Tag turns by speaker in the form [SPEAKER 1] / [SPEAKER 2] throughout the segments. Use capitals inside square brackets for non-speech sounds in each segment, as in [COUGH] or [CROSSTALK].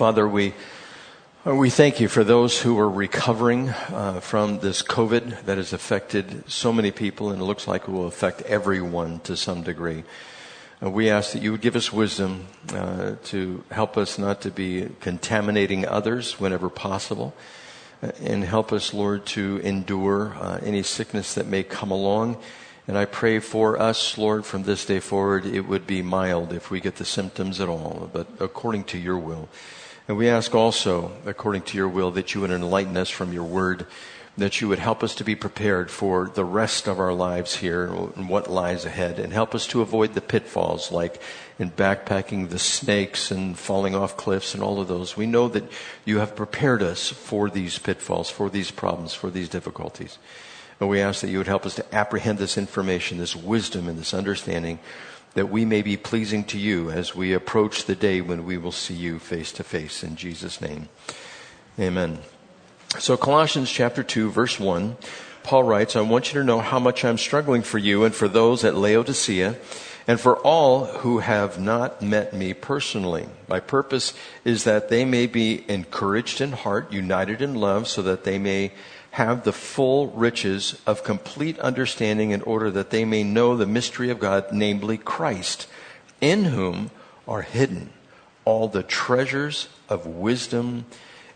[SPEAKER 1] Father, we, we thank you for those who are recovering uh, from this COVID that has affected so many people, and it looks like it will affect everyone to some degree. Uh, we ask that you would give us wisdom uh, to help us not to be contaminating others whenever possible, uh, and help us, Lord, to endure uh, any sickness that may come along and I pray for us, Lord, from this day forward, it would be mild if we get the symptoms at all, but according to your will. And we ask also, according to your will, that you would enlighten us from your word, that you would help us to be prepared for the rest of our lives here and what lies ahead, and help us to avoid the pitfalls like in backpacking, the snakes and falling off cliffs and all of those. We know that you have prepared us for these pitfalls, for these problems, for these difficulties. And we ask that you would help us to apprehend this information, this wisdom, and this understanding that we may be pleasing to you as we approach the day when we will see you face to face. In Jesus' name. Amen. So, Colossians chapter 2, verse 1, Paul writes, I want you to know how much I'm struggling for you and for those at Laodicea and for all who have not met me personally. My purpose is that they may be encouraged in heart, united in love, so that they may have the full riches of complete understanding in order that they may know the mystery of God, namely Christ, in whom are hidden all the treasures of wisdom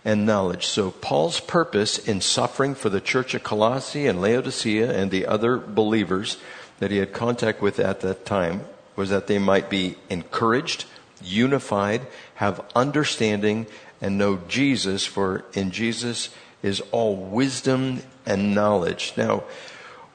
[SPEAKER 1] and knowledge. So Paul's purpose in suffering for the church of Colossae and Laodicea and the other believers that he had contact with at that time was that they might be encouraged, unified, have understanding, and know Jesus, for in Jesus is all wisdom and knowledge. Now,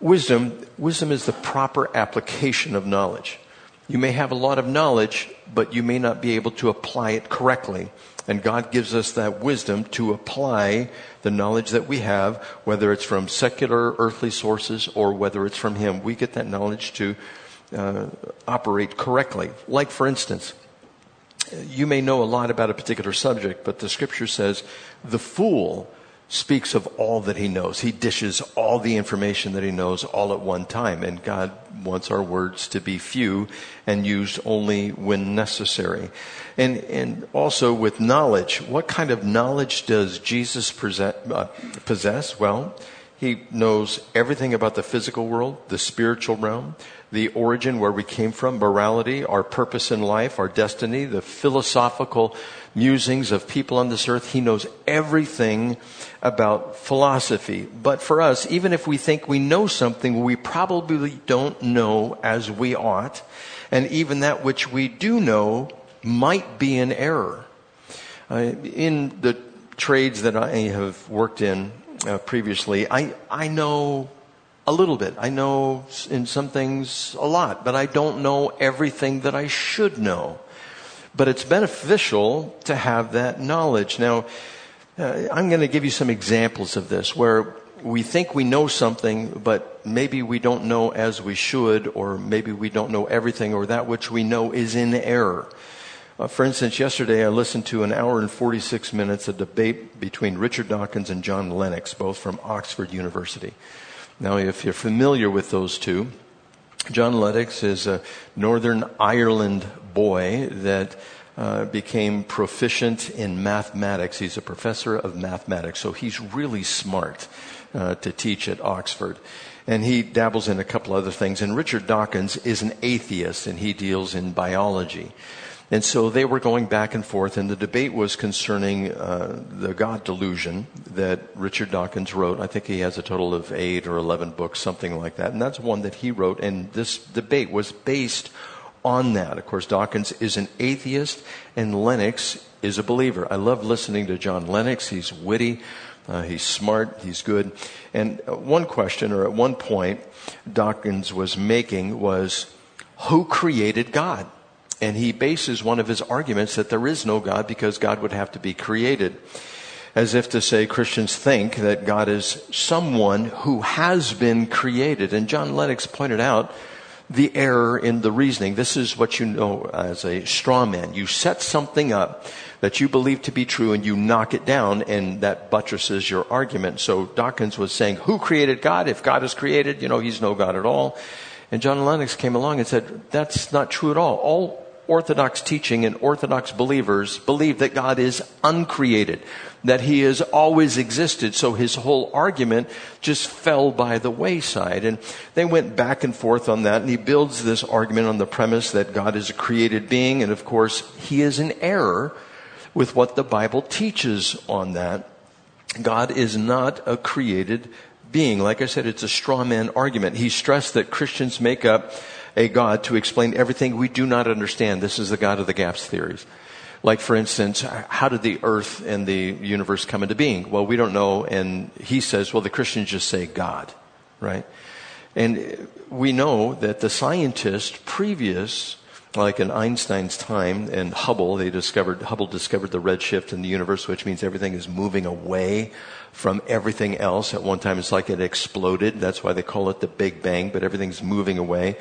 [SPEAKER 1] wisdom, wisdom is the proper application of knowledge. You may have a lot of knowledge, but you may not be able to apply it correctly. And God gives us that wisdom to apply the knowledge that we have, whether it's from secular earthly sources or whether it's from Him. We get that knowledge to uh, operate correctly. Like, for instance, you may know a lot about a particular subject, but the scripture says the fool speaks of all that he knows. He dishes all the information that he knows all at one time. And God wants our words to be few and used only when necessary. And, and also with knowledge, what kind of knowledge does Jesus uh, possess? Well, he knows everything about the physical world, the spiritual realm, the origin where we came from, morality, our purpose in life, our destiny, the philosophical musings of people on this earth. He knows everything about philosophy. But for us, even if we think we know something, we probably don't know as we ought. And even that which we do know might be an error. Uh, in the trades that I have worked in uh, previously, I, I know a little bit. I know in some things a lot, but I don't know everything that I should know. But it's beneficial to have that knowledge. Now, uh, I'm going to give you some examples of this where we think we know something, but maybe we don't know as we should, or maybe we don't know everything, or that which we know is in error. Uh, for instance, yesterday I listened to an hour and 46 minutes of debate between Richard Dawkins and John Lennox, both from Oxford University. Now, if you're familiar with those two, John Lennox is a Northern Ireland boy that uh, became proficient in mathematics. He's a professor of mathematics, so he's really smart uh, to teach at Oxford. And he dabbles in a couple other things. And Richard Dawkins is an atheist, and he deals in biology. And so they were going back and forth, and the debate was concerning uh, the God delusion that Richard Dawkins wrote. I think he has a total of eight or eleven books, something like that. And that's one that he wrote, and this debate was based on that. Of course, Dawkins is an atheist, and Lennox is a believer. I love listening to John Lennox. He's witty, uh, he's smart, he's good. And uh, one question, or at one point, Dawkins was making was, who created God? And he bases one of his arguments that there is no God because God would have to be created. As if to say Christians think that God is someone who has been created. And John Lennox pointed out the error in the reasoning. This is what you know as a straw man. You set something up that you believe to be true and you knock it down and that buttresses your argument. So Dawkins was saying, who created God? If God is created, you know, he's no God at all. And John Lennox came along and said, that's not true at all. All Orthodox teaching and Orthodox believers believe that God is uncreated, that He has always existed. So his whole argument just fell by the wayside. And they went back and forth on that. And he builds this argument on the premise that God is a created being. And of course, he is in error with what the Bible teaches on that. God is not a created being. Like I said, it's a straw man argument. He stressed that Christians make up a God to explain everything we do not understand. This is the God of the gaps theories. Like, for instance, how did the earth and the universe come into being? Well, we don't know. And he says, well, the Christians just say God, right? And we know that the scientists previous, like in Einstein's time and Hubble, they discovered, Hubble discovered the redshift in the universe, which means everything is moving away from everything else. At one time, it's like it exploded. That's why they call it the Big Bang, but everything's moving away.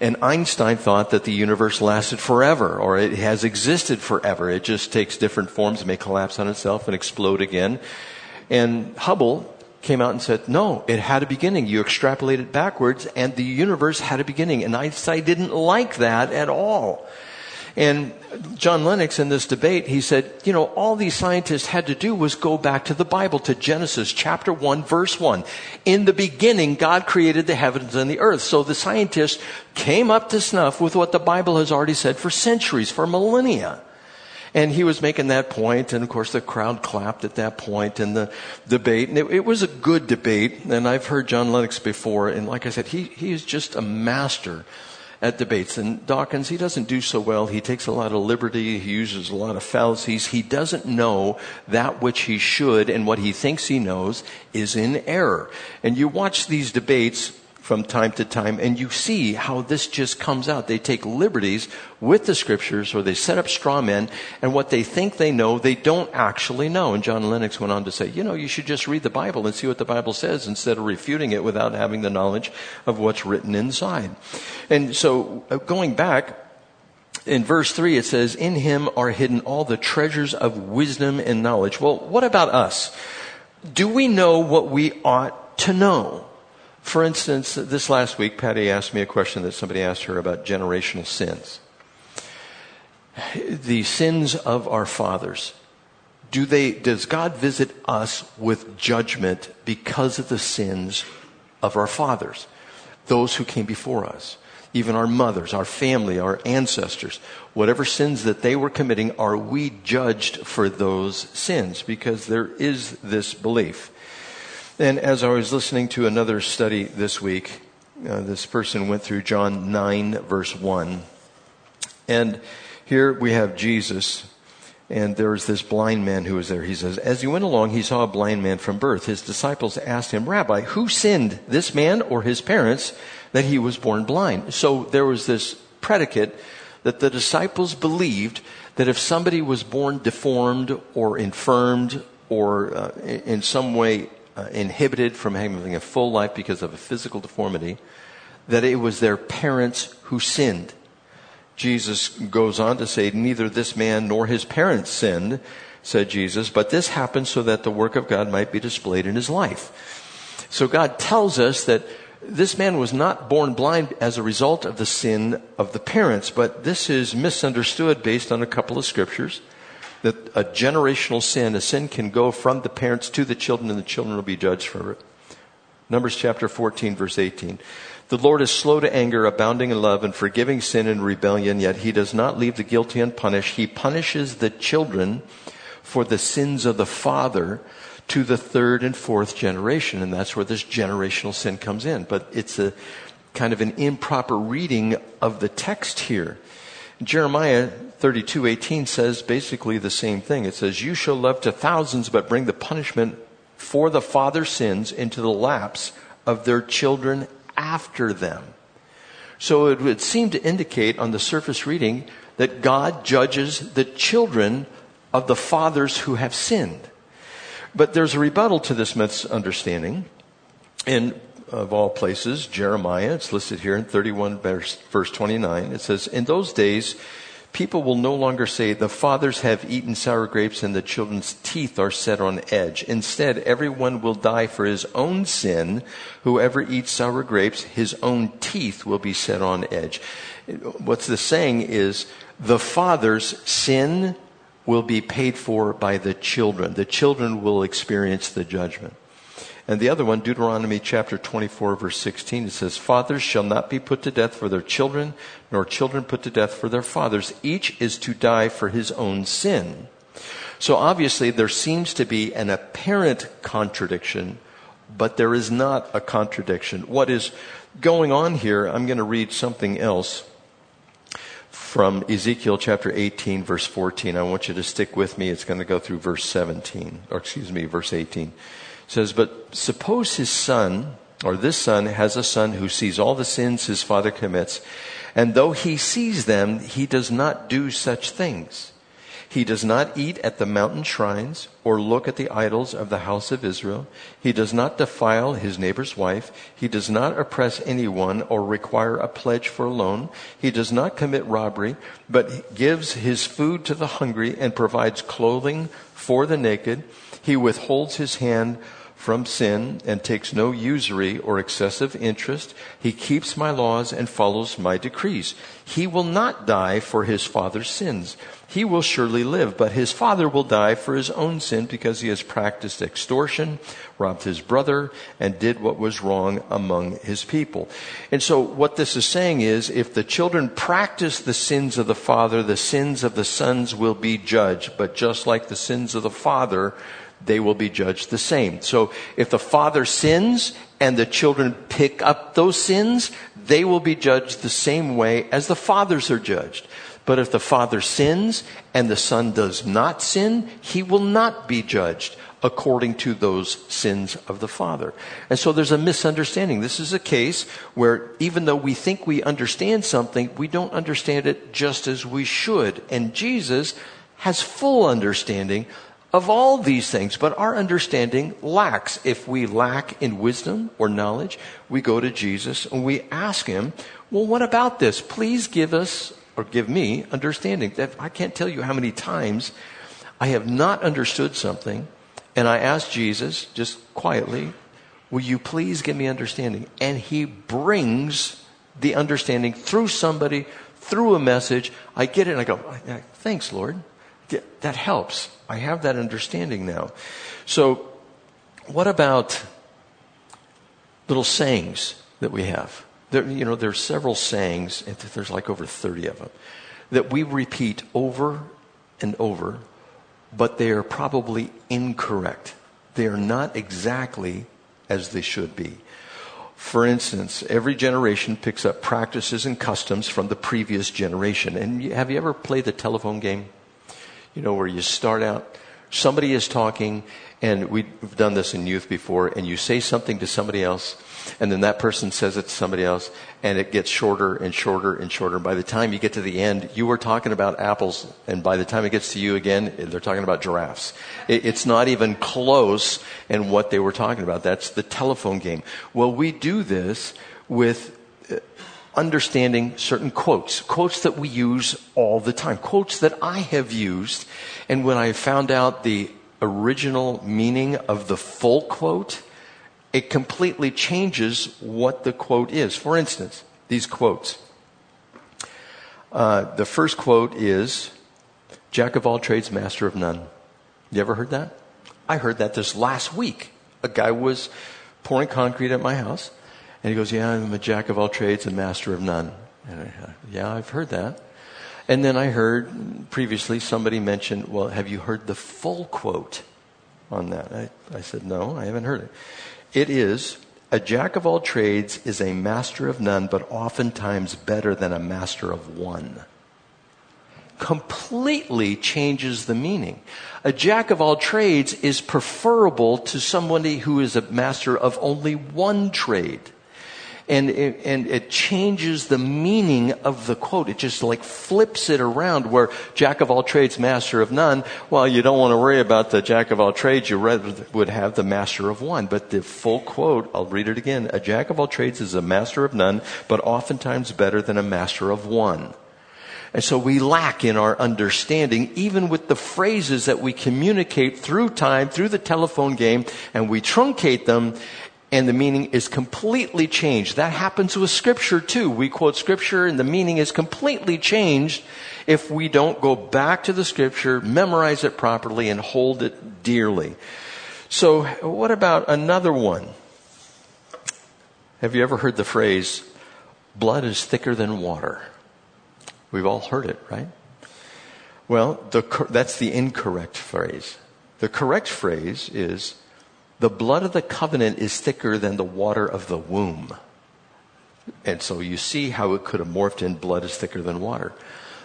[SPEAKER 1] And Einstein thought that the universe lasted forever, or it has existed forever. It just takes different forms, it may collapse on itself and explode again. And Hubble came out and said, no, it had a beginning. You extrapolate it backwards, and the universe had a beginning. And Einstein didn't like that at all. And John Lennox in this debate, he said, you know, all these scientists had to do was go back to the Bible, to Genesis chapter 1, verse 1. In the beginning, God created the heavens and the earth. So the scientists came up to snuff with what the Bible has already said for centuries, for millennia. And he was making that point, and of course the crowd clapped at that point in the debate. And it, it, was a good debate, and I've heard John Lennox before, and like I said, he, he is just a master at debates. And Dawkins, he doesn't do so well. He takes a lot of liberty. He uses a lot of fallacies. He doesn't know that which he should, and what he thinks he knows is in error. And you watch these debates from time to time, and you see how this just comes out. They take liberties with the scriptures, or they set up straw men, and what they think they know, they don't actually know. And John Lennox went on to say, you know, you should just read the Bible and see what the Bible says instead of refuting it without having the knowledge of what's written inside. And so, uh, going back, in verse 3 it says, In him are hidden all the treasures of wisdom and knowledge. Well, what about us? Do we know what we ought to know? For instance, this last week, Patty asked me a question that somebody asked her about generational sins. The sins of our fathers. Do they, does God visit us with judgment because of the sins of our fathers? Those who came before us. Even our mothers, our family, our ancestors. Whatever sins that they were committing, are we judged for those sins? Because there is this belief. And as I was listening to another study this week, uh, this person went through John 9, verse 1. And here we have Jesus, and there was this blind man who was there. He says, As he went along, he saw a blind man from birth. His disciples asked him, Rabbi, who sinned, this man or his parents, that he was born blind? So there was this predicate that the disciples believed that if somebody was born deformed or infirmed or uh, in some way uh, inhibited from having a full life because of a physical deformity, that it was their parents who sinned. Jesus goes on to say, neither this man nor his parents sinned, said Jesus, but this happened so that the work of God might be displayed in his life. So God tells us that this man was not born blind as a result of the sin of the parents, but this is misunderstood based on a couple of scriptures that a generational sin, a sin can go from the parents to the children and the children will be judged for it. Numbers chapter 14 verse 18. The Lord is slow to anger, abounding in love and forgiving sin and rebellion, yet he does not leave the guilty unpunished. He punishes the children for the sins of the father to the third and fourth generation. And that's where this generational sin comes in. But it's a kind of an improper reading of the text here. Jeremiah 32:18 says basically the same thing. It says, "You shall love to thousands, but bring the punishment for the father's sins into the laps of their children after them." So it would seem to indicate on the surface reading that God judges the children of the fathers who have sinned. But there's a rebuttal to this misunderstanding. In of all places, Jeremiah, it's listed here in 31 verse, verse 29. It says, In those days, people will no longer say, The fathers have eaten sour grapes and the children's teeth are set on edge. Instead, everyone will die for his own sin. Whoever eats sour grapes, his own teeth will be set on edge. What's the saying is, The father's sin will be paid for by the children. The children will experience the judgment. And the other one, Deuteronomy chapter 24, verse 16, it says, Fathers shall not be put to death for their children, nor children put to death for their fathers. Each is to die for his own sin. So obviously there seems to be an apparent contradiction, but there is not a contradiction. What is going on here, I'm going to read something else from Ezekiel chapter 18, verse 14. I want you to stick with me. It's going to go through verse 17, or excuse me, verse 18 says, But suppose his son, or this son, has a son who sees all the sins his father commits, and though he sees them, he does not do such things. He does not eat at the mountain shrines or look at the idols of the house of Israel. He does not defile his neighbor's wife. He does not oppress anyone or require a pledge for a loan. He does not commit robbery, but gives his food to the hungry and provides clothing for the naked. He withholds his hand from sin and takes no usury or excessive interest. He keeps my laws and follows my decrees. He will not die for his father's sins. He will surely live, but his father will die for his own sin because he has practiced extortion, robbed his brother, and did what was wrong among his people. And so what this is saying is if the children practice the sins of the father, the sins of the sons will be judged. But just like the sins of the father, they will be judged the same. So if the father sins and the children pick up those sins, they will be judged the same way as the fathers are judged. But if the father sins and the son does not sin, he will not be judged according to those sins of the father. And so there's a misunderstanding. This is a case where even though we think we understand something, we don't understand it just as we should. And Jesus has full understanding of all these things, but our understanding lacks. If we lack in wisdom or knowledge, we go to Jesus and we ask him, well, what about this? Please give us or give me understanding. I can't tell you how many times I have not understood something and I ask Jesus just quietly, will you please give me understanding? And he brings the understanding through somebody, through a message. I get it and I go, thanks, Lord. That helps. I have that understanding now. So, what about little sayings that we have? There, you know, there's several sayings, there's like over 30 of them, that we repeat over and over, but they are probably incorrect. They are not exactly as they should be. For instance, every generation picks up practices and customs from the previous generation. And have you ever played the telephone game? You know, where you start out, somebody is talking, and we've done this in youth before, and you say something to somebody else, and then that person says it to somebody else, and it gets shorter and shorter and shorter. By the time you get to the end, you were talking about apples, and by the time it gets to you again, they're talking about giraffes. It's not even close in what they were talking about. That's the telephone game. Well, we do this with understanding certain quotes, quotes that we use all the time, quotes that I have used. And when I found out the original meaning of the full quote, it completely changes what the quote is. For instance, these quotes. Uh, the first quote is, Jack of all trades, master of none. You ever heard that? I heard that this last week. A guy was pouring concrete at my house and he goes, Yeah, I'm a jack of all trades and master of none. And I, uh, yeah, I've heard that. And then I heard previously somebody mention, Well, have you heard the full quote on that? I, I said, No, I haven't heard it. It is, A jack of all trades is a master of none, but oftentimes better than a master of one completely changes the meaning. A jack of all trades is preferable to somebody who is a master of only one trade and it, and it changes the meaning of the quote. It just like flips it around where jack of all trades, master of none. Well, you don't want to worry about the jack of all trades. You rather would have the master of one. But the full quote, I'll read it again. A jack of all trades is a master of none, but oftentimes better than a master of one. And so we lack in our understanding, even with the phrases that we communicate through time, through the telephone game, and we truncate them and the meaning is completely changed. That happens with scripture too. We quote scripture and the meaning is completely changed if we don't go back to the scripture, memorize it properly, and hold it dearly. So, what about another one? Have you ever heard the phrase, blood is thicker than water? We've all heard it, right? Well, the, that's the incorrect phrase. The correct phrase is, the blood of the covenant is thicker than the water of the womb. And so you see how it could have morphed in blood is thicker than water.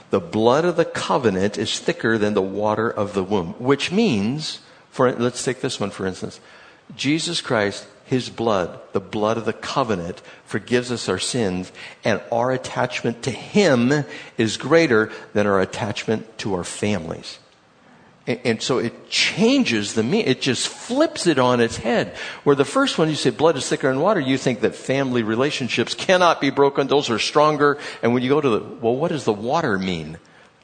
[SPEAKER 1] The blood of the covenant is thicker than the water of the womb, which means, for, let's take this one for instance. Jesus Christ his blood, the blood of the covenant, forgives us our sins, and our attachment to Him is greater than our attachment to our families. And, so it changes the meaning. It just flips it on its head. Where the first one, you say blood is thicker than water, you think that family relationships cannot be broken. Those are stronger. And when you go to the, well, what does the water mean?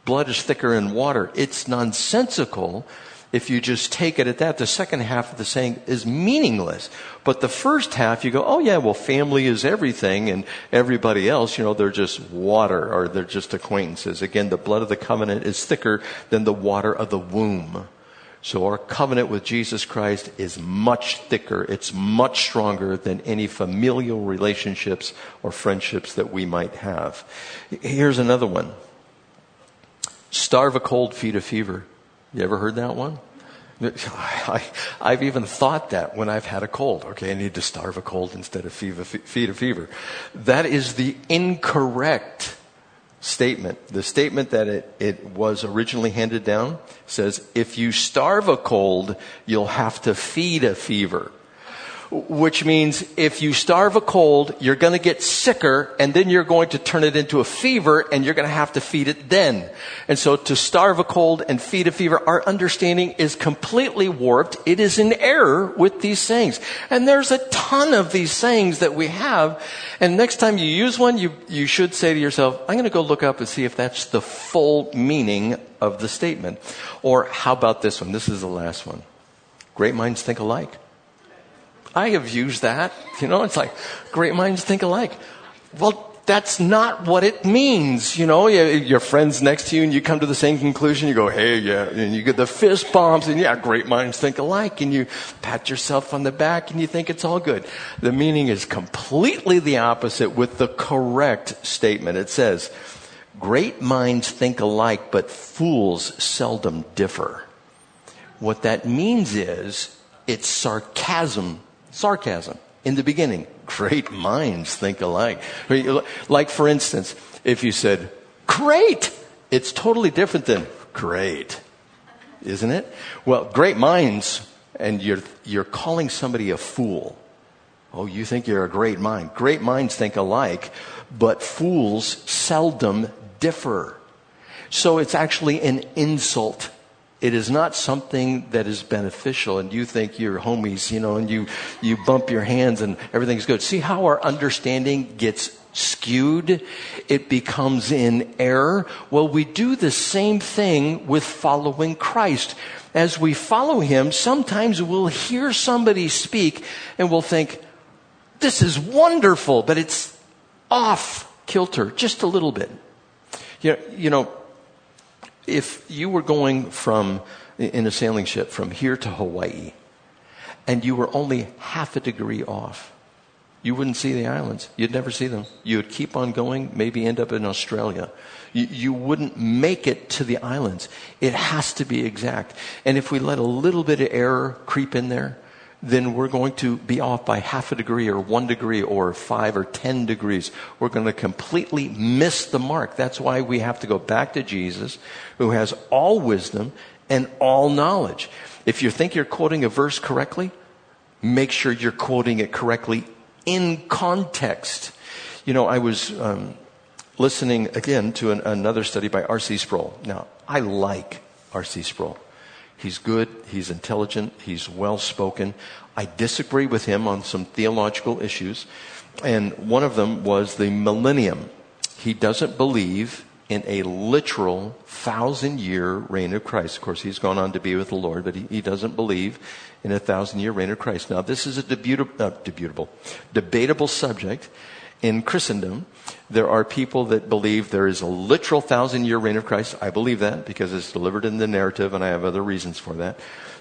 [SPEAKER 1] Blood is thicker than water. It's nonsensical if you just take it at that, the second half of the saying is meaningless. But the first half, you go, oh yeah, well, family is everything, and everybody else, you know, they're just water, or they're just acquaintances. Again, the blood of the covenant is thicker than the water of the womb. So our covenant with Jesus Christ is much thicker. It's much stronger than any familial relationships or friendships that we might have. Here's another one. Starve a cold, feed a fever. You ever heard that one? [LAUGHS] I, have even thought that when I've had a cold. Okay, I need to starve a cold instead of a, feed a fever. That is the incorrect statement. The statement that it, it was originally handed down says, if you starve a cold, you'll have to feed a fever which means if you starve a cold, you're going to get sicker and then you're going to turn it into a fever and you're going to have to feed it then. And so to starve a cold and feed a fever, our understanding is completely warped. It is in error with these sayings. And there's a ton of these sayings that we have. And next time you use one, you, you should say to yourself, I'm going to go look up and see if that's the full meaning of the statement. Or how about this one? This is the last one. Great minds think alike. I have used that. You know, it's like great minds think alike. Well, that's not what it means. You know, your friend's next to you and you come to the same conclusion. You go, hey, yeah, and you get the fist bumps and yeah, great minds think alike. And you pat yourself on the back and you think it's all good. The meaning is completely the opposite with the correct statement. It says, great minds think alike, but fools seldom differ. What that means is it's sarcasm Sarcasm in the beginning. Great [LAUGHS] minds think alike. Like, for instance, if you said, great, it's totally different than great, isn't it? Well, great minds, and you're, you're calling somebody a fool. Oh, you think you're a great mind. Great minds think alike, but fools seldom differ. So it's actually an insult it is not something that is beneficial and you think you're homies, you know, and you, you bump your hands and everything's good. See how our understanding gets skewed? It becomes in error. Well, we do the same thing with following Christ. As we follow Him, sometimes we'll hear somebody speak and we'll think, this is wonderful, but it's off kilter just a little bit. You know, you know if you were going from, in a sailing ship from here to Hawaii, and you were only half a degree off, you wouldn't see the islands. You'd never see them. You would keep on going, maybe end up in Australia. You, you, wouldn't make it to the islands. It has to be exact. And if we let a little bit of error creep in there, then we're going to be off by half a degree or one degree or five or ten degrees. We're going to completely miss the mark. That's why we have to go back to Jesus, who has all wisdom and all knowledge. If you think you're quoting a verse correctly, make sure you're quoting it correctly in context. You know, I was um, listening again to an, another study by R.C. Sproul. Now, I like R.C. Sproul. He's good, he's intelligent, he's well spoken. I disagree with him on some theological issues, and one of them was the millennium. He doesn't believe in a literal thousand year reign of Christ. Of course, he's gone on to be with the Lord, but he, he doesn't believe in a thousand year reign of Christ. Now, this is a uh, debutable, debatable subject in Christendom. There are people that believe there is a literal thousand year reign of Christ. I believe that because it's delivered in the narrative, and I have other reasons for that.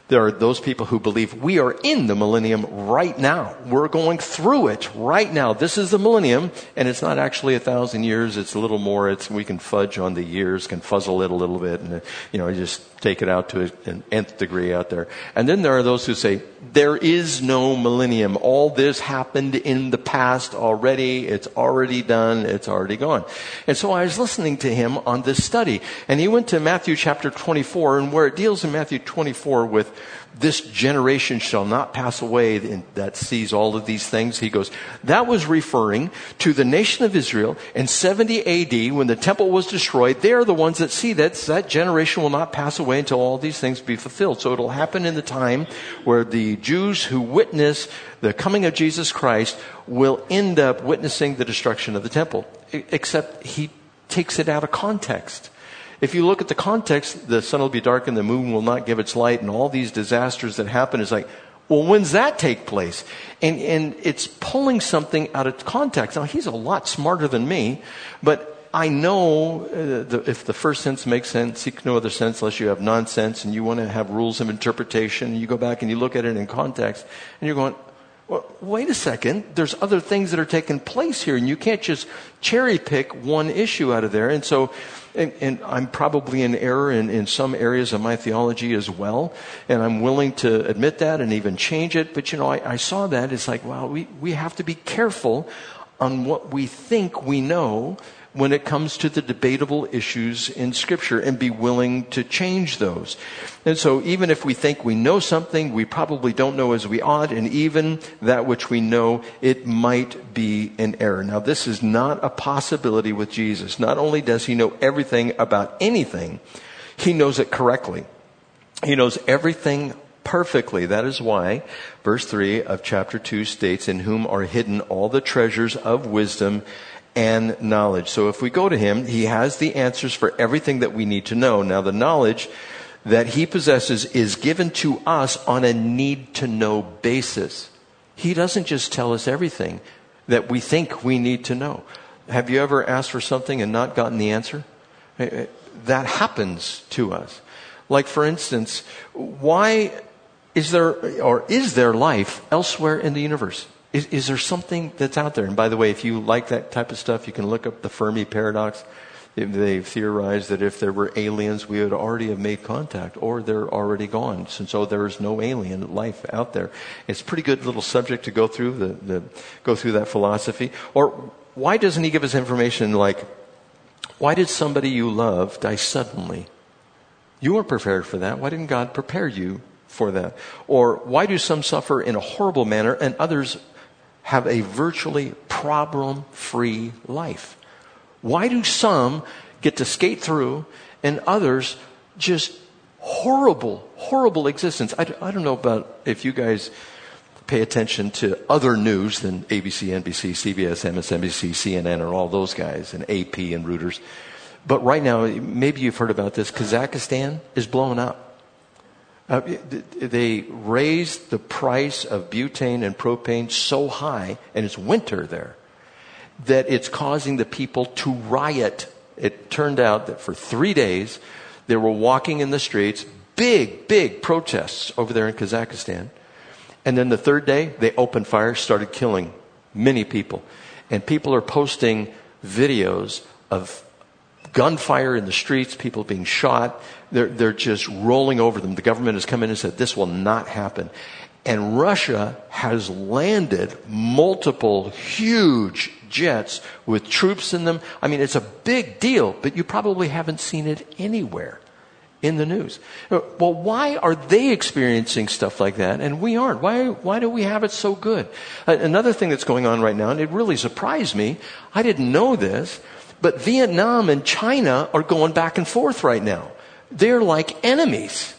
[SPEAKER 1] There are those people who believe we are in the millennium right now. We're going through it right now. This is the millennium, and it's not actually a thousand years. It's a little more. It's we can fudge on the years, can fuzzle it a little bit, and you know just take it out to an nth degree out there. And then there are those who say there is no millennium. All this happened in the past already. It's already done. Already gone. And so I was listening to him on this study, and he went to Matthew chapter 24, and where it deals in Matthew 24 with this generation shall not pass away that sees all of these things. He goes, that was referring to the nation of Israel in 70 AD when the temple was destroyed. They are the ones that see that that generation will not pass away until all these things be fulfilled. So it'll happen in the time where the Jews who witness the coming of Jesus Christ will end up witnessing the destruction of the temple. Except he takes it out of context. If you look at the context, the sun will be dark and the moon will not give its light, and all these disasters that happen is like, well, when's that take place? And, and it's pulling something out of context. Now, he's a lot smarter than me, but I know uh, the, if the first sense makes sense, seek no other sense unless you have nonsense and you want to have rules of interpretation. You go back and you look at it in context and you're going, well, wait a second. There's other things that are taking place here and you can't just cherry pick one issue out of there. And so and, and I'm probably in error in, in some areas of my theology as well. And I'm willing to admit that and even change it. But you know, I, I saw that. It's like, wow, we, we have to be careful on what we think we know when it comes to the debatable issues in Scripture and be willing to change those. And so, even if we think we know something, we probably don't know as we ought, and even that which we know, it might be an error. Now, this is not a possibility with Jesus. Not only does he know everything about anything, he knows it correctly. He knows everything perfectly. That is why verse 3 of chapter 2 states, In whom are hidden all the treasures of wisdom and knowledge. So if we go to him, he has the answers for everything that we need to know. Now the knowledge that he possesses is given to us on a need to know basis. He doesn't just tell us everything that we think we need to know. Have you ever asked for something and not gotten the answer? Eh, eh, that happens to us. Like, for instance, why is there, or is there life elsewhere in the universe? Is, is there something that's out there? And by the way, if you like that type of stuff, you can look up the Fermi paradox. They've theorized that if there were aliens, we would already have made contact, or they're already gone. And so there is no alien life out there. It's a pretty good little subject to go through, the, the, go through that philosophy. Or why doesn't he give us information like, why did somebody you love die suddenly? You weren't prepared for that. Why didn't God prepare you for that? Or why do some suffer in a horrible manner and others have a virtually problem free life? Why do some get to skate through and others just horrible, horrible existence? I, I don't know about if you guys pay attention to other news than ABC, NBC, CBS, MSNBC, CNN, and all those guys, and AP and Reuters. But right now, maybe you've heard about this. Kazakhstan is blowing up. Uh, they raised the price of butane and propane so high, and it's winter there, that it's causing the people to riot. It turned out that for three days, they were walking in the streets, big, big protests over there in Kazakhstan. And then the third day, they opened fire, started killing many people. And people are posting videos of gunfire in the streets, people being shot. They're, they're just rolling over them. The government has come in and said, this will not happen. And Russia has landed multiple huge jets with troops in them. I mean, it's a big deal, but you probably haven't seen it anywhere in the news. Uh, well, why are they experiencing stuff like that and we aren't? Why, why do we have it so good? Uh, another thing that's going on right now, and it really surprised me, I didn't know this, but Vietnam and China are going back and forth right now. They're like enemies.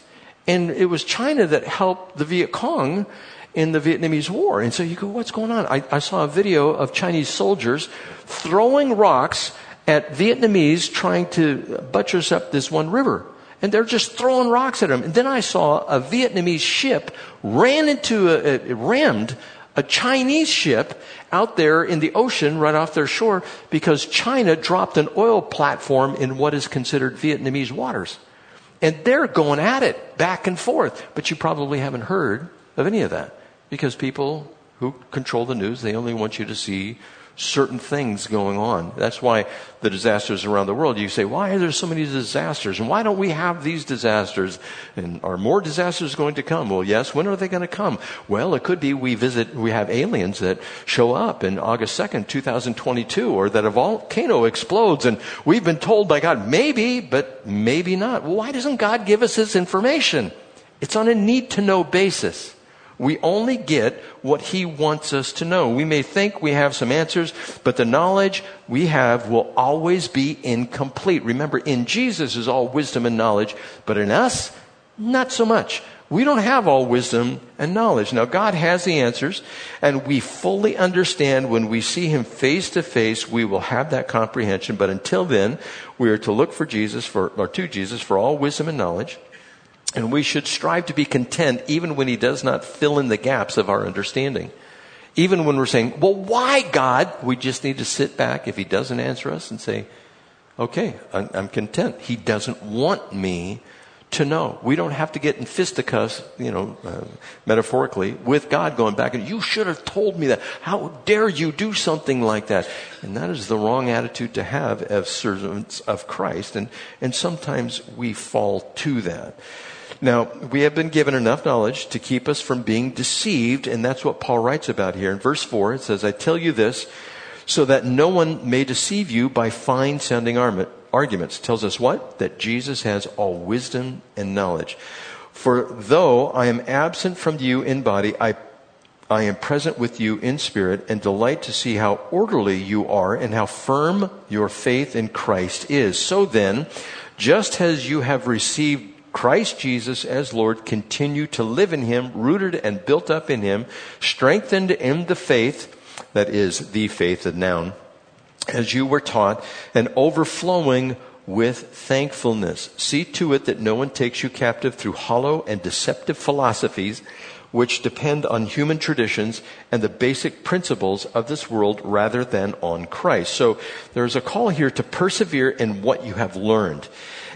[SPEAKER 1] And it was China that helped the Viet Cong in the Vietnamese War. And so you go, what's going on? I, I saw a video of Chinese soldiers throwing rocks at Vietnamese trying to buttress up this one river. And they're just throwing rocks at them. And then I saw a Vietnamese ship ran into a, a rammed a Chinese ship out there in the ocean right off their shore because China dropped an oil platform in what is considered Vietnamese waters. And they're going at it back and forth. But you probably haven't heard of any of that because people who control the news, they only want you to see certain things going on. That's why the disasters around the world, you say, why are there so many disasters? And why don't we have these disasters? And are more disasters going to come? Well, yes. When are they going to come? Well, it could be we visit, we have aliens that show up in August 2nd, 2022, or that a volcano explodes and we've been told by God, maybe, but maybe not. Well, why doesn't God give us this information? It's on a need to know basis. We only get what He wants us to know. We may think we have some answers, but the knowledge we have will always be incomplete. Remember, in Jesus is all wisdom and knowledge, but in us, not so much. We don't have all wisdom and knowledge. Now, God has the answers, and we fully understand when we see Him face to face, we will have that comprehension. But until then, we are to look for Jesus for, or to Jesus for all wisdom and knowledge. And we should strive to be content even when He does not fill in the gaps of our understanding. Even when we're saying, well, why God? We just need to sit back if He doesn't answer us and say, okay, I'm, content. He doesn't want me to know. We don't have to get in fisticuffs, you know, uh, metaphorically, with God going back and you should have told me that. How dare you do something like that? And that is the wrong attitude to have as servants of Christ. And, and sometimes we fall to that. Now, we have been given enough knowledge to keep us from being deceived, and that's what Paul writes about here. In verse 4, it says, I tell you this so that no one may deceive you by fine sounding arguments. Tells us what? That Jesus has all wisdom and knowledge. For though I am absent from you in body, I I am present with you in spirit and delight to see how orderly you are and how firm your faith in Christ is. So then, just as you have received Christ Jesus as Lord, continue to live in Him, rooted and built up in Him, strengthened in the faith, that is the faith, the noun, as you were taught, and overflowing with thankfulness. See to it that no one takes you captive through hollow and deceptive philosophies, which depend on human traditions and the basic principles of this world rather than on Christ. So there's a call here to persevere in what you have learned.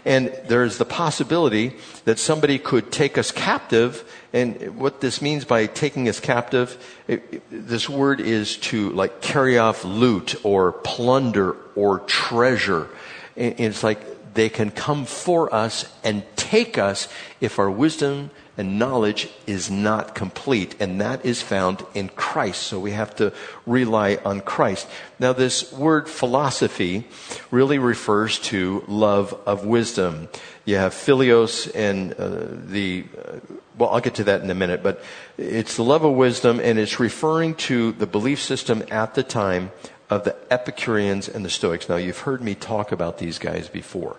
[SPEAKER 1] And there's the possibility that somebody could take us captive. And what this means by taking us captive, it, this word is to like carry off loot or plunder or treasure. And it's like they can come for us and take us if our wisdom and knowledge is not complete, and that is found in Christ. So we have to rely on Christ. Now, this word philosophy really refers to love of wisdom. You have philios and uh, the, uh, well, I'll get to that in a minute, but it's the love of wisdom, and it's referring to the belief system at the time of the Epicureans and the Stoics. Now, you've heard me talk about these guys before.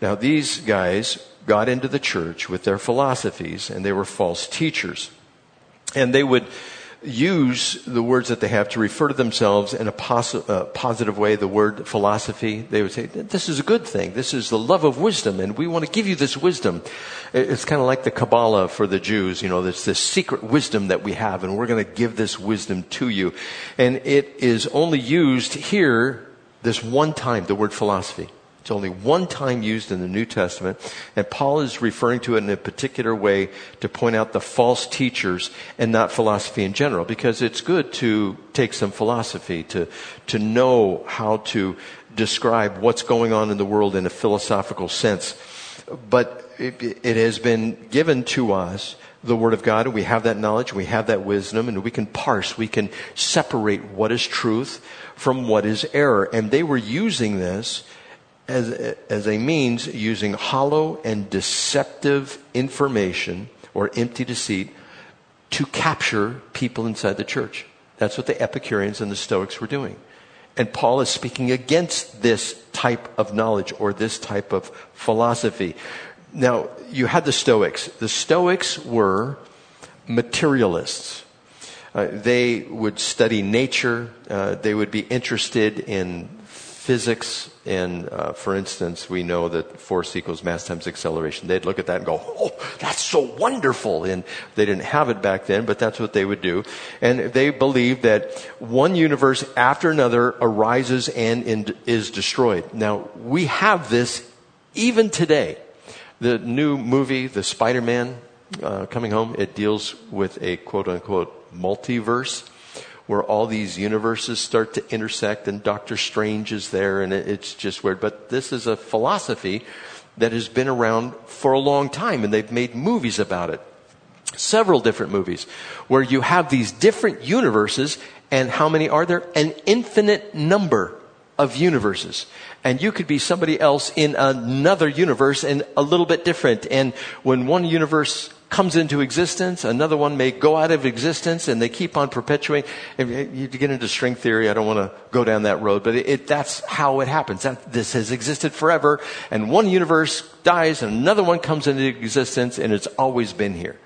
[SPEAKER 1] Now, these guys got into the church with their philosophies, and they were false teachers. And they would use the words that they have to refer to themselves in a pos- uh, positive way, the word philosophy. They would say, This is a good thing. This is the love of wisdom, and we want to give you this wisdom. It's kind of like the Kabbalah for the Jews. You know, there's this secret wisdom that we have, and we're going to give this wisdom to you. And it is only used here this one time, the word philosophy. It's only one time used in the New Testament, and Paul is referring to it in a particular way to point out the false teachers and not philosophy in general, because it's good to take some philosophy, to, to know how to describe what's going on in the world in a philosophical sense. But it, it has been given to us the Word of God, and we have that knowledge, we have that wisdom, and we can parse, we can separate what is truth from what is error. And they were using this as, as a means using hollow and deceptive information or empty deceit to capture people inside the church. That's what the Epicureans and the Stoics were doing. And Paul is speaking against this type of knowledge or this type of philosophy. Now, you had the Stoics. The Stoics were materialists. Uh, they would study nature. Uh, they would be interested in physics. And uh, for instance, we know that force equals mass times acceleration. They'd look at that and go, "Oh, that's so wonderful!" And they didn't have it back then, but that's what they would do. And they believed that one universe after another arises and in, is destroyed. Now we have this even today. The new movie, The Spider-Man, uh, coming home, it deals with a quote unquote multiverse where all these universes start to intersect and Doctor Strange is there and it's just weird. But this is a philosophy that has been around for a long time and they've made movies about it. Several different movies where you have these different universes and how many are there? An infinite number of universes. And you could be somebody else in another universe and a little bit different. And when one universe comes into existence, another one may go out of existence, and they keep on perpetuating. You get into string theory, I don't want to go down that road, but it, it, that's how it happens. That, this has existed forever, and one universe dies, and another one comes into existence, and it's always been here.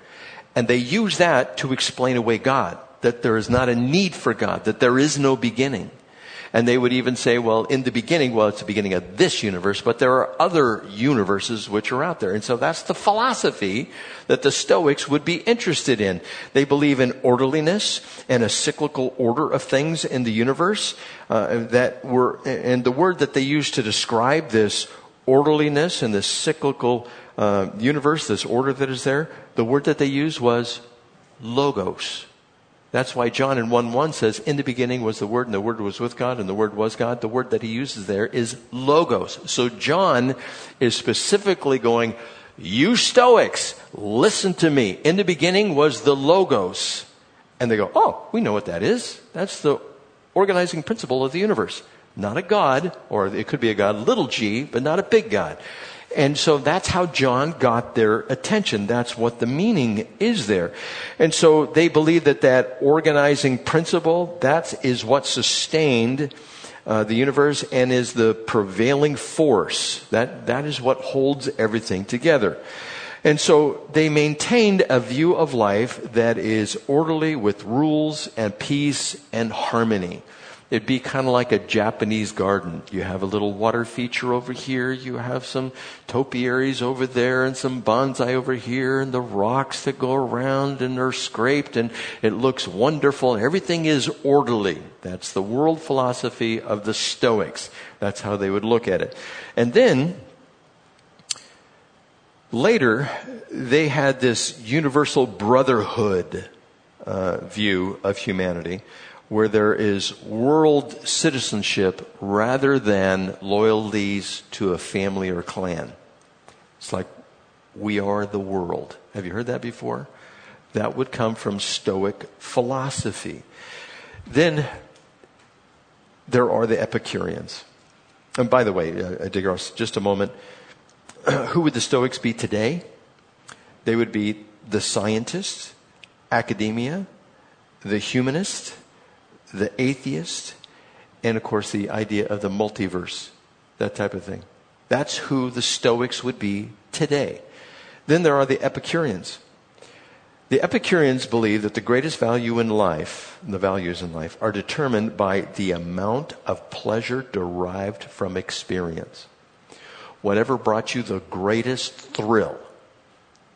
[SPEAKER 1] And they use that to explain away God, that there is not a need for God, that there is no beginning. And they would even say, well, in the beginning, well, it's the beginning of this universe, but there are other universes which are out there. And so that's the philosophy that the Stoics would be interested in. They believe in orderliness and a cyclical order of things in the universe. Uh, that were, and the word that they use to describe this orderliness and this cyclical uh, universe, this order that is there, the word that they used was logos. That's why John in 1 1 says, In the beginning was the Word, and the Word was with God, and the Word was God. The word that he uses there is logos. So John is specifically going, You Stoics, listen to me. In the beginning was the logos. And they go, Oh, we know what that is. That's the organizing principle of the universe. Not a God, or it could be a God, little g, but not a big God. And so that's how John got their attention. That's what the meaning is there. And so they believe that that organizing principle, that is what sustained uh, the universe and is the prevailing force. That, that is what holds everything together. And so they maintained a view of life that is orderly with rules and peace and harmony. It'd be kind of like a Japanese garden. You have a little water feature over here, you have some topiaries over there, and some bonsai over here, and the rocks that go around and are scraped, and it looks wonderful. Everything is orderly. That's the world philosophy of the Stoics. That's how they would look at it. And then, later, they had this universal brotherhood uh, view of humanity where there is world citizenship rather than loyalties to a family or clan. It's like we are the world. Have you heard that before? That would come from Stoic philosophy. Then there are the Epicureans. And by the way, uh, Digros, just a moment. [CLEARS THROAT] Who would the Stoics be today? They would be the scientists, academia, the humanists, the atheist, and of course the idea of the multiverse, that type of thing. That's who the Stoics would be today. Then there are the Epicureans. The Epicureans believe that the greatest value in life, the values in life, are determined by the amount of pleasure derived from experience. Whatever brought you the greatest thrill,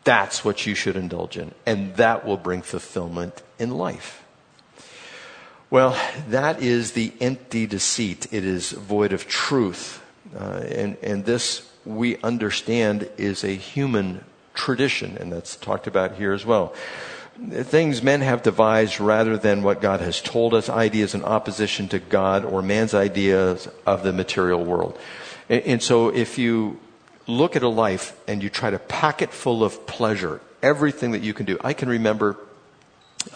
[SPEAKER 1] that's what you should indulge in. And that will bring fulfillment in life. Well, that is the empty deceit. It is void of truth. Uh, and, and this, we understand, is a human tradition, and that's talked about here as well. Things men have devised rather than what God has told us, ideas in opposition to God or man's ideas of the material world. And, and so if you look at a life and you try to pack it full of pleasure, everything that you can do. I can remember,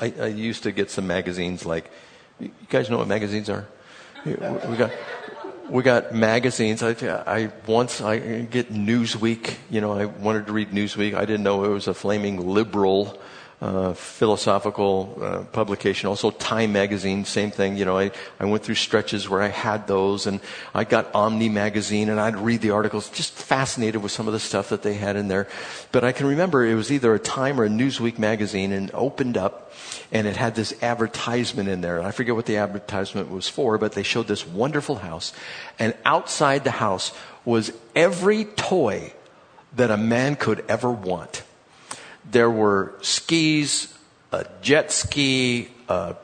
[SPEAKER 1] I, I used to get some magazines like you guys know what magazines are? We got we got magazines. I, I once I get Newsweek. You know, I wanted to read Newsweek. I didn't know it was a flaming liberal uh, philosophical uh, publication. Also, Time magazine, same thing. You know, I, I went through stretches where I had those, and I got Omni magazine, and I'd read the articles. Just fascinated with some of the stuff that they had in there. But I can remember it was either a Time or a Newsweek magazine, and opened up, and it had this advertisement in there. And I forget what the advertisement was for, but they showed this wonderful house, and outside the house was every toy that a man could ever want. There were skis, a jet ski, a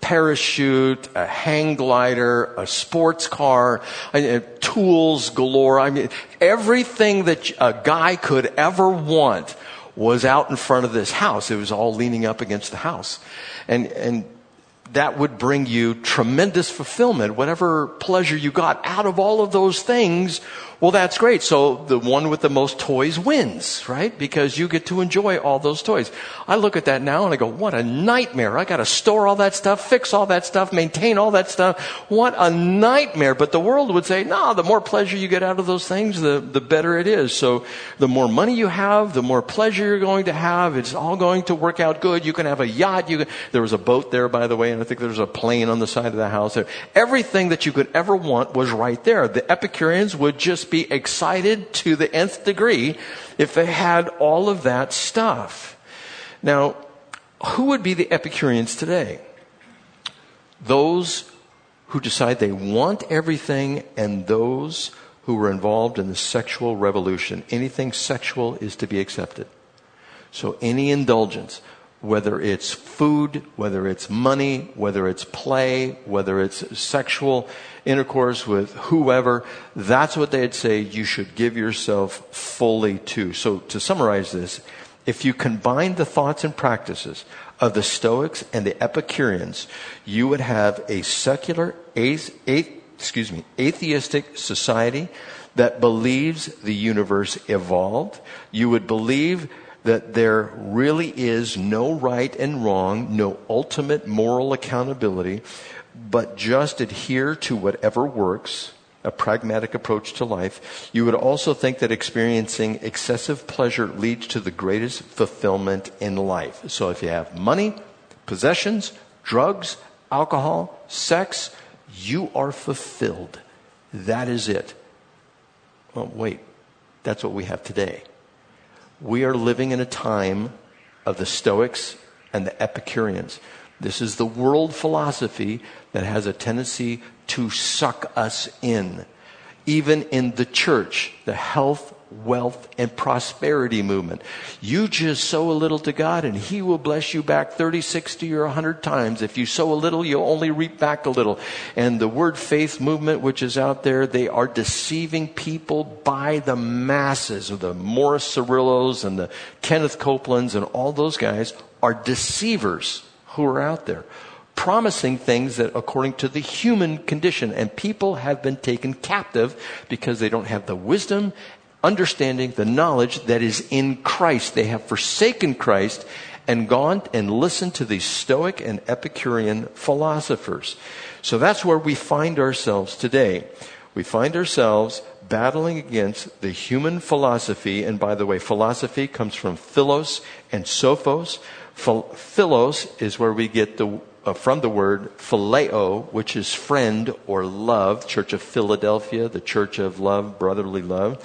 [SPEAKER 1] parachute, a hang glider, a sports car, uh, tools galore. I mean, everything that a guy could ever want was out in front of this house. It was all leaning up against the house. And, and that would bring you tremendous fulfillment. Whatever pleasure you got out of all of those things well, that's great. So the one with the most toys wins, right? Because you get to enjoy all those toys. I look at that now and I go, what a nightmare. I gotta store all that stuff, fix all that stuff, maintain all that stuff. What a nightmare. But the world would say, no, the more pleasure you get out of those things, the, the better it is. So the more money you have, the more pleasure you're going to have. It's all going to work out good. You can have a yacht. You can, there was a boat there, by the way, and I think there was a plane on the side of the house there. Everything that you could ever want was right there. The Epicureans would just be excited to the nth degree if they had all of that stuff. Now, who would be the Epicureans today? Those who decide they want everything and those who were involved in the sexual revolution. Anything sexual is to be accepted. So any indulgence, whether it's food, whether it's money, whether it's play, whether it's sexual intercourse with whoever, that's what they'd say you should give yourself fully to. So to summarize this, if you combine the thoughts and practices of the Stoics and the Epicureans, you would have a secular, excuse me, atheistic society that believes the universe evolved. You would believe that there really is no right and wrong, no ultimate moral accountability, but just adhere to whatever works, a pragmatic approach to life. You would also think that experiencing excessive pleasure leads to the greatest fulfillment in life. So if you have money, possessions, drugs, alcohol, sex, you are fulfilled. That is it. Well, wait, that's what we have today. We are living in a time of the Stoics and the Epicureans. This is the world philosophy that has a tendency to suck us in. Even in the church, the health, wealth, and prosperity movement. You just sow a little to God and He will bless you back 30, 60, or 100 times. If you sow a little, you'll only reap back a little. And the word faith movement, which is out there, they are deceiving people by the masses. of The Morris Cerullos and the Kenneth Copelands and all those guys are deceivers who are out there promising things that according to the human condition and people have been taken captive because they don't have the wisdom understanding the knowledge that is in Christ. They have forsaken Christ and gone and listened to these Stoic and Epicurean philosophers. So that's where we find ourselves today. We find ourselves battling against the human philosophy. And by the way, philosophy comes from philos and sophos. Philos is where we get the uh, from the word phileo, which is friend or love, Church of Philadelphia, the Church of Love, brotherly love.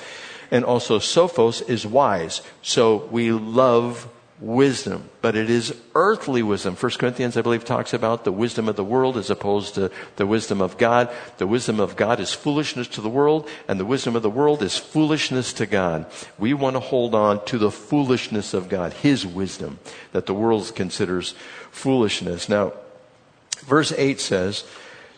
[SPEAKER 1] And also Sophos is wise. So we love wisdom, but it is earthly wisdom. 1 Corinthians, I believe, talks about the wisdom of the world as opposed to the wisdom of God. The wisdom of God is foolishness to the world, and the wisdom of the world is foolishness to God. We want to hold on to the foolishness of God, His wisdom, that the world considers foolishness. Now, verse 8 says,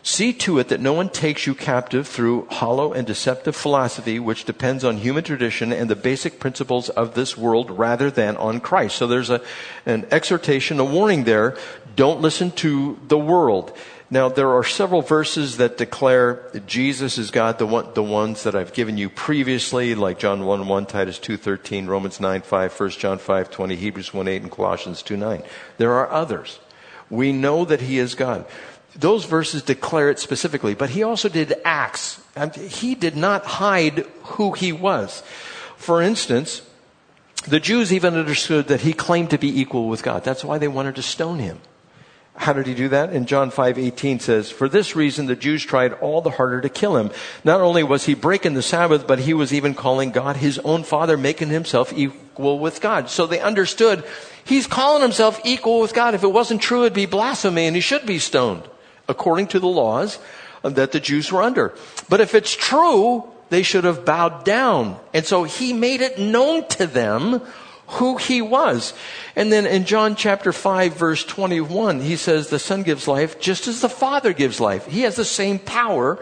[SPEAKER 1] See to it that no one takes you captive through hollow and deceptive philosophy, which depends on human tradition and the basic principles of this world rather than on Christ. So there's a, an exhortation, a warning there. Don't listen to the world. Now, there are several verses that declare that Jesus is God, the, one, the ones that I've given you previously, like John 1 1, Titus 2 13, Romans 9 5, 1 John 5 20, Hebrews 1 8, and Colossians 2 9. There are others. We know that He is God those verses declare it specifically, but he also did acts. And he did not hide who he was. For instance, The Jews even understood that he claimed to be equal with God. That's why they wanted to stone him. How did he do that? In John 5:18 says, "For this reason the Jews tried all the harder to kill him. Not only was he breaking the Sabbath, but he was even calling God his own father, making himself equal with God." So they understood he's calling himself equal with God. If it wasn't true, it'd be blasphemy and he should be stoned according to the laws that the Jews were under. But if it's true, they should have bowed down. And so he made it known to them who he was. And then in John chapter 5 verse 21, he says the son gives life just as the father gives life. He has the same power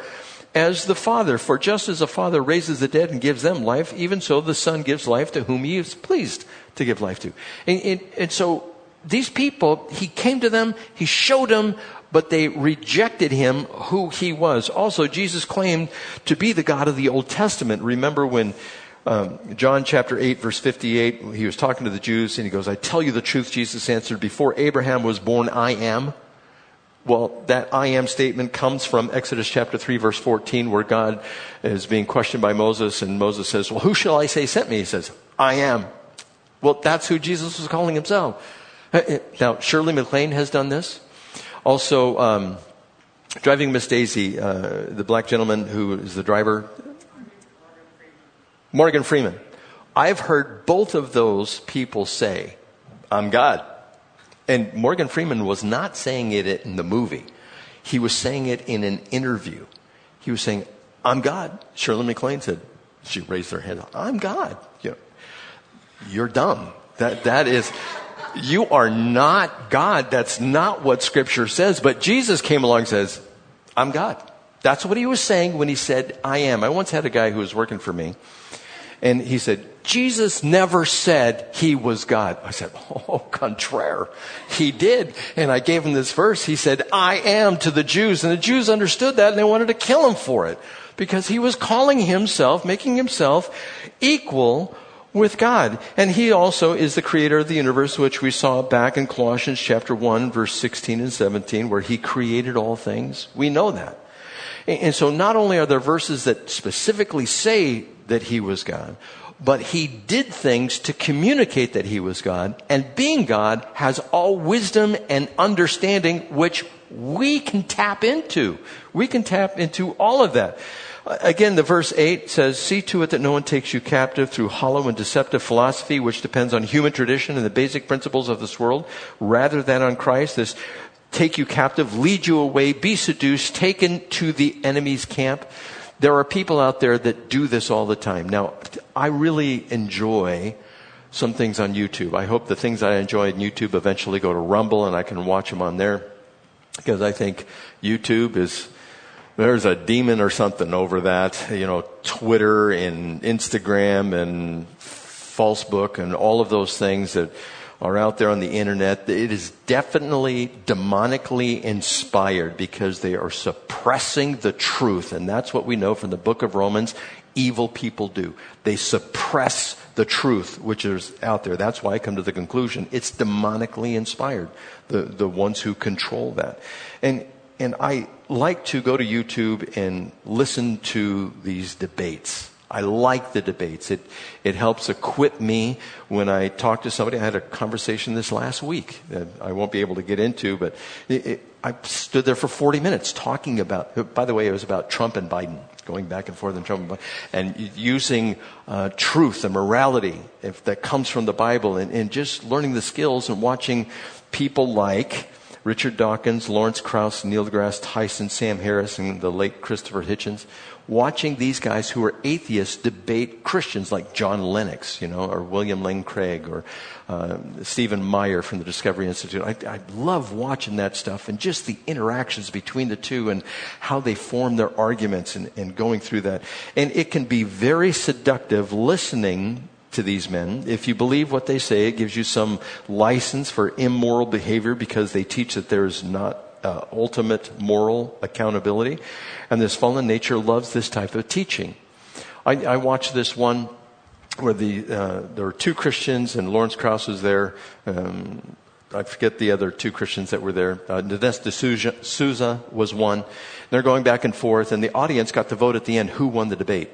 [SPEAKER 1] as the father. For just as the father raises the dead and gives them life, even so the son gives life to whom he is pleased to give life to. And, and, and so these people, he came to them, he showed them but they rejected him who he was. Also, Jesus claimed to be the God of the Old Testament. Remember when um, John chapter 8, verse 58, he was talking to the Jews and he goes, I tell you the truth, Jesus answered, before Abraham was born, I am. Well, that I am statement comes from Exodus chapter 3, verse 14, where God is being questioned by Moses, and Moses says, Well, who shall I say sent me? He says, I am. Well, that's who Jesus was calling himself. Uh, uh, now, Shirley MacLaine has done this. Also, um, driving Miss Daisy, uh, the black gentleman who is the driver, Morgan Freeman. I've heard both of those people say, I'm God. And Morgan Freeman was not saying it in the movie. He was saying it in an interview. He was saying, I'm God. Shirley MacLaine said, she raised her hand, I'm God. You know, you're dumb. That, that is, you are not God. That's not what scripture says. But Jesus came along and says, I'm God. That's what he was saying when he said, I am. I once had a guy who was working for me and he said, Jesus never said he was God. I said, [LAUGHS] Oh, contraire. He did. And I gave him this verse. He said, I am to the Jews. And the Jews understood that and they wanted to kill him for it because he was calling himself, making himself equal with God. And he also is the creator of the universe, which we saw back in Colossians chapter 1, verse 16 and 17, where he created all things. We know that. And so not only are there verses that specifically say that he was God, but he did things to communicate that he was God. And being God has all wisdom and understanding, which we can tap into. We can tap into all of that. Again, the verse 8 says, See to it that no one takes you captive through hollow and deceptive philosophy, which depends on human tradition and the basic principles of this world, rather than on Christ. This take you captive, lead you away, be seduced, taken to the enemy's camp. There are people out there that do this all the time. Now, I really enjoy some things on YouTube. I hope the things I enjoy on YouTube eventually go to Rumble and I can watch them on there because I think YouTube is there's a demon or something over that. You know, Twitter and Instagram and Facebook and all of those things that are out there on the internet, it is definitely demonically inspired because they are suppressing the truth. And that's what we know from the book of Romans. Evil people do. They suppress the truth which is out there. That's why I come to the conclusion it's demonically inspired. The, the ones who control that. And, and I like to go to YouTube and listen to these debates. I like the debates. It, it helps equip me when I talk to somebody. I had a conversation this last week that I won't be able to get into, but it, it, I stood there for 40 minutes talking about, by the way, it was about Trump and Biden, going back and forth and Trump and Biden, and using uh, truth and morality if that comes from the Bible and, and just learning the skills and watching people like Richard Dawkins, Lawrence Krauss, Neil deGrasse Tyson, Sam Harris, and the late Christopher Hitchens, watching these guys who are atheists debate Christians like John Lennox, you know, or William Lane Craig, or uh, Stephen Meyer from the Discovery Institute. I, I love watching that stuff and just the interactions between the two and how they form their arguments and, and going through that. And it can be very seductive listening to these men. If you believe what they say, it gives you some license for immoral behavior because they teach that there is not uh, ultimate moral accountability. And this fallen nature loves this type of teaching. I, I watched this one where the, uh, there were two Christians and Lawrence Krauss was there. Um, I forget the other two Christians that were there. Uh, D'Souza, Souza was one. They're going back and forth, and the audience got to vote at the end who won the debate.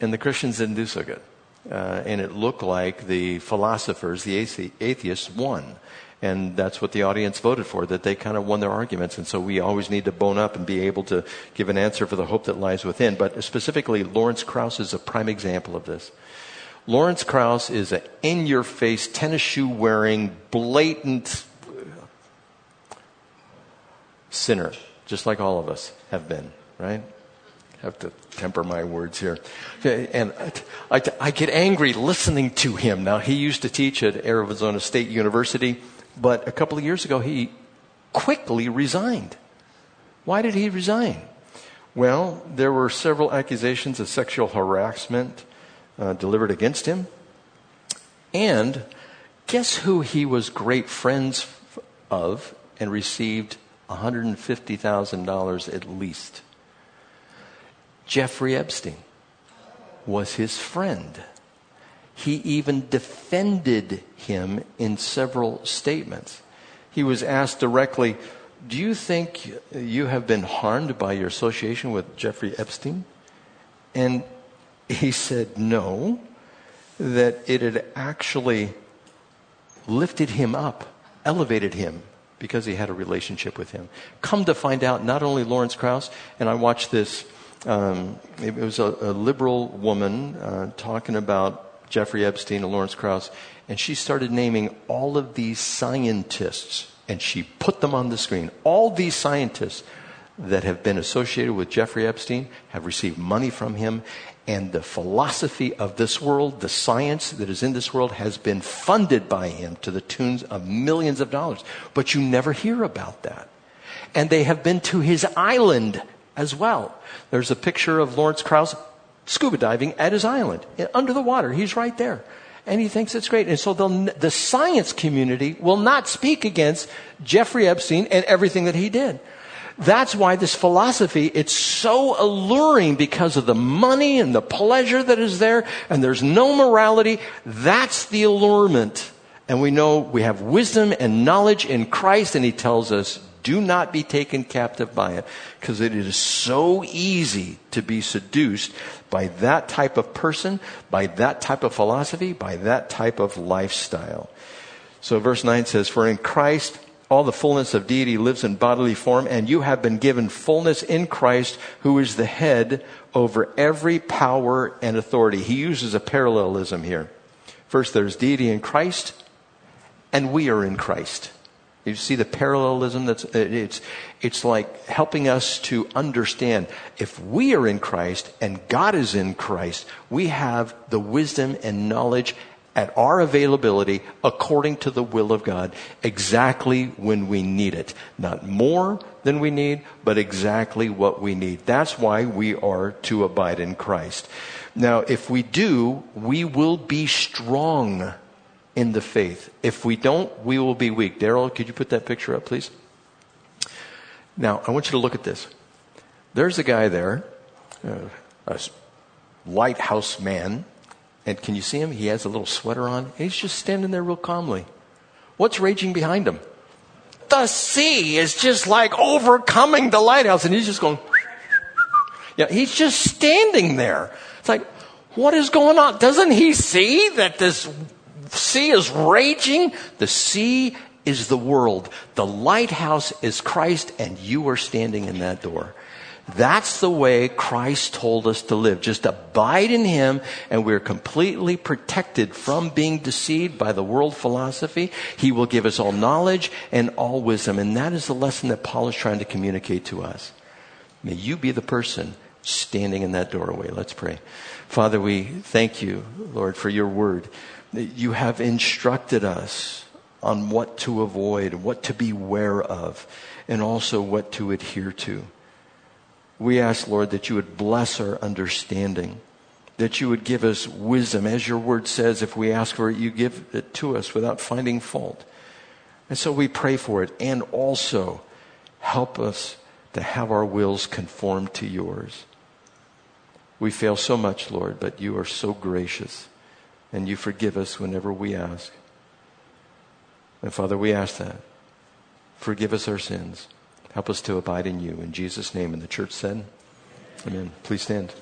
[SPEAKER 1] And the Christians didn't do so good. Uh, and it looked like the philosophers, the atheists, won. And that's what the audience voted for, that they kind of won their arguments. And so we always need to bone up and be able to give an answer for the hope that lies within. But specifically, Lawrence Krauss is a prime example of this. Lawrence Krauss is an in your face, tennis shoe wearing, blatant sinner, just like all of us have been, right? Have to temper my words here. And I, I, get angry listening to him. Now, he used to teach at Arizona State University, but a couple of years ago, he quickly resigned. Why did he resign? Well, there were several accusations of sexual harassment uh, delivered against him. And guess who he was great friends of and received $150,000 at least? Jeffrey Epstein was his friend. He even defended him in several statements. He was asked directly, Do you think you have been harmed by your association with Jeffrey Epstein? And he said, No, that it had actually lifted him up, elevated him because he had a relationship with him. Come to find out, not only Lawrence Krauss, and I watched this um, it, was a, a liberal woman uh, talking about Jeffrey Epstein and Lawrence Krauss, and she started naming all of these scientists, and she put them on the screen. All these scientists that have been associated with Jeffrey Epstein have received money from him, and the philosophy of this world, the science that is in this world, has been funded by him to the tunes of millions of dollars. But you never hear about that. And they have been to his island as well. There's a picture of Lawrence Krauss scuba diving at his island, under the water. He's right there. And he thinks it's great. And so the science community will not speak against Jeffrey Epstein and everything that he did. That's why this philosophy, it's so alluring because of the money and the pleasure that is there, and there's no morality. That's the allurement. And we know we have wisdom and knowledge in Christ, and he tells us, do not be taken captive by it because it is so easy to be seduced by that type of person, by that type of philosophy, by that type of lifestyle. So verse 9 says, For in Christ all the fullness of deity lives in bodily form, and you have been given fullness in Christ, who is the head over every power and authority. He uses a parallelism here. First, there's deity in Christ, and we are in Christ. You see the parallelism that's, uh, it's, it's like helping us to understand if we are in Christ and God is in Christ, we have the wisdom and knowledge at our availability according to the will of God exactly when we need it. Not more than we need, but exactly what we need. That's why we are to abide in Christ. Now, if we do, we will be strong in the faith. If we don't, we will be weak. Daryl, could you put that picture up, please? Now, I want you to look at this. There's a guy there, uh, a lighthouse man, and can you see him? He has a little sweater on. he's just standing there real calmly. What's raging behind him? The sea is just like overcoming the lighthouse, and he's just going. [LAUGHS] yeah, he's just standing there. It's like, what is going on? Doesn't he see that this sea is raging. The sea is the world. The lighthouse is Christ, and you are standing in that door. That's the way Christ told us to live. Just abide in Him, and we're completely protected from being deceived by the world philosophy. He will give us all knowledge and all wisdom. And that is the lesson that Paul is trying to communicate to us. May you be the person standing in that doorway. Let's pray. Father, we thank you, Lord, for your word you have instructed us on what to avoid, what to beware of, and also what to adhere to. We ask, Lord, that you would bless our understanding, that you would give us wisdom. As your word says, if we ask for it, you give it to us without finding fault. And so we pray for it, and also help us to have our wills conform to yours. We fail so much, Lord, but you are so gracious and you forgive us whenever we ask. And Father, we ask that. Forgive us our sins. Help us to abide in you. In Jesus' name. And the church said, Amen. Please stand.